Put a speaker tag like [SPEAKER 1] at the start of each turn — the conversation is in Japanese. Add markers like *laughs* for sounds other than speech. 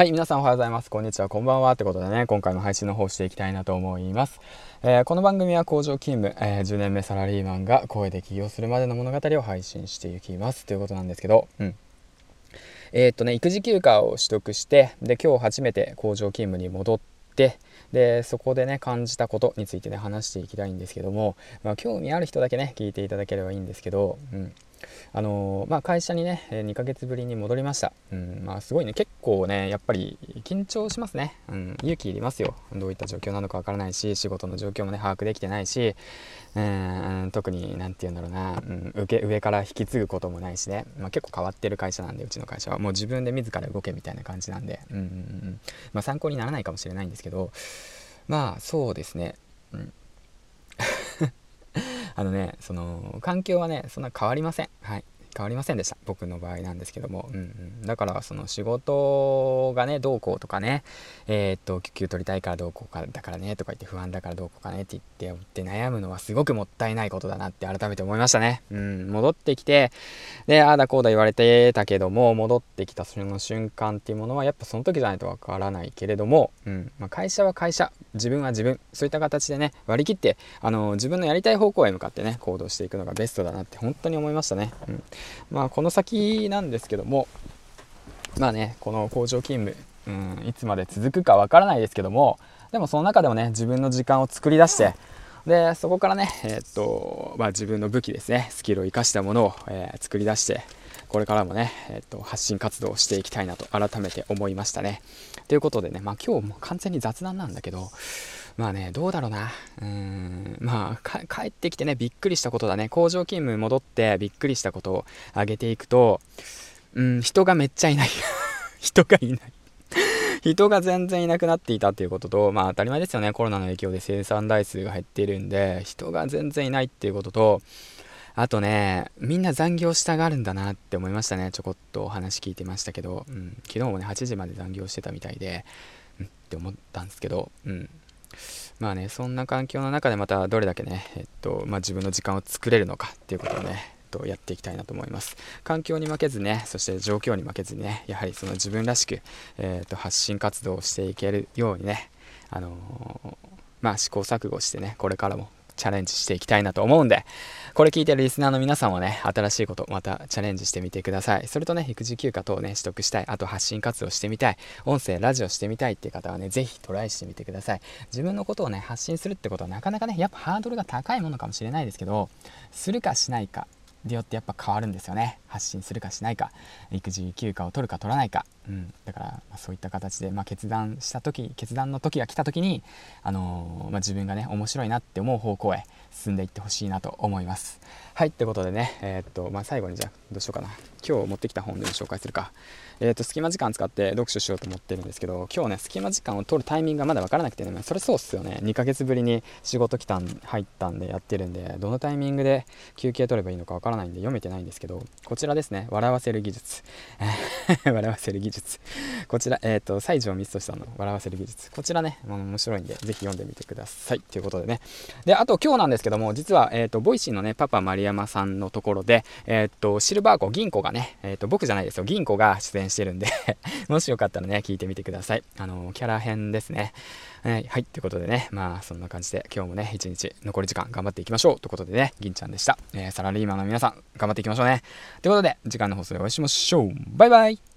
[SPEAKER 1] はい、皆さんおはようございます。こんにちは、こんばんは。ってことでね、今回も配信の方していきたいなと思います。えー、この番組は工場勤務、えー、10年目サラリーマンが声で起業するまでの物語を配信していきます。ということなんですけど、うん。えー、っとね、育児休暇を取得して、で、今日初めて工場勤務に戻って、で、そこでね、感じたことについてね、話していきたいんですけども、まあ、興味ある人だけね、聞いていただければいいんですけど、うん。あの、まあ、会社にね2ヶ月ぶりに戻りました、うんまあ、すごいね。結構ねやっぱり緊張しますね、うん、勇気いりますよ。どういった状況なのかわからないし仕事の状況もね把握できてないし、うん、特に何て言うんだろうな、うん、受け上から引き継ぐこともないしね、まあ、結構変わってる会社なんでうちの会社は。もう自分で自ら動けみたいな感じなんで、うんうんうん。まあ、参考にならないかもしれないんですけど。まあそうですね、うん。あのねその環境はねそんな変わりません。はい。変わりませんでした。僕の場合なんですけども、うんうん、だからその仕事がねどうこうとかね。えー、っと救急取りたいからどうこうかだからねとか言って不安だからどうこうかねって言って悩むのはすごくもったいないことだなって改めて思いましたね、うん、戻ってきてでああだこうだ言われてたけども戻ってきたその瞬間っていうものはやっぱその時じゃないとわからないけれども、うん。まあ、会社は会社。自分は自分。そういった形でね割り切ってあの自分のやりたい方向へ向かってね行動していくのがベストだなって本当に思いましたね、うん。まあ、この先なんですけども、まあね、この工場勤務、うん、いつまで続くかわからないですけども、でもその中でもね、自分の時間を作り出して、で、そこからね、えー、っと、まあ、自分の武器ですね、スキルを生かしたものを、えー、作り出して、これからもね、えー、っと、発信活動をしていきたいなと改めて思いましたね。ということでね、まあ今日も完全に雑談なんだけど、まあね、どうだろうな。うん、まあ、帰ってきてね、びっくりしたことだね。工場勤務戻ってびっくりしたことを挙げていくと、うん、人がめっちゃいない。*laughs* 人がいない。人が全然いなくなっていたっていうことと、まあ当たり前ですよね。コロナの影響で生産台数が減っているんで、人が全然いないっていうことと、あとね、みんな残業したがるんだなって思いましたね。ちょこっとお話聞いてましたけど、うん、昨日もね、8時まで残業してたみたいで、うんって思ったんですけど、うん、まあね、そんな環境の中でまたどれだけね、えっと、まあ、自分の時間を作れるのかっていうことをね、とやっていきたいなと思います。環境に負けずね、そして状況に負けずにね、やはりその自分らしく、えっ、と発信活動をしていけるようにね、あのー、まあ試行錯誤してね、これからもチャレンジしていきたいなと思うんで、これ聞いてるリスナーの皆さんはね、新しいことまたチャレンジしてみてください。それとね、育児休暇等をね、取得したい、あと発信活動してみたい、音声、ラジオしてみたいっていう方はね、ぜひトライしてみてください。自分のことをね、発信するってことはなかなかね、やっぱハードルが高いものかもしれないですけど、するかしないかによってやっぱ変わるんですよね。発信するかしないか、育児休暇を取るか取らないか。うん、だから、ま、そういった形で、まあ、決断した時決断の時が来た時に、あのー、まあ、自分がね面白いなって思う方向へ進んでいってほしいなと思います。はいってことでねえー、っとまあ最後にじゃあどうしようかな。今日持ってきた本でも紹介するか。えー、っと隙間時間使って読書しようと思ってるんですけど今日ね隙間時間を取るタイミングがまだ分からなくてねそれそうっすよね。2ヶ月ぶりに仕事来たん入ったんでやってるんでどのタイミングで休憩取ればいいのか分からないんで読めてないんですけどこちらですね。笑わせる技術。*laughs* 笑わせる技術。こちらえっ、と西条光俊さんの笑わせる技術。こちらね面白いんでぜひ読んでみてください。ということでね。であと今日なんですけども実は、えーと、ボイシーのねパパ丸山さんのところで、えーと、シルバー湖銀行がね、えーと、僕じゃないですよ。銀行が出演してるんで *laughs* もしよかったらね聞いてみてください。あのキャラ編ですね。はい、はい、ということでねまあそんな感じで今日もね一日残り時間頑張っていきましょう。ということでね銀ちゃんでした、えー、サラリーマンの皆さん頑張っていきましょうね。ということで次回の放送でお会いしましょう。バイバイ。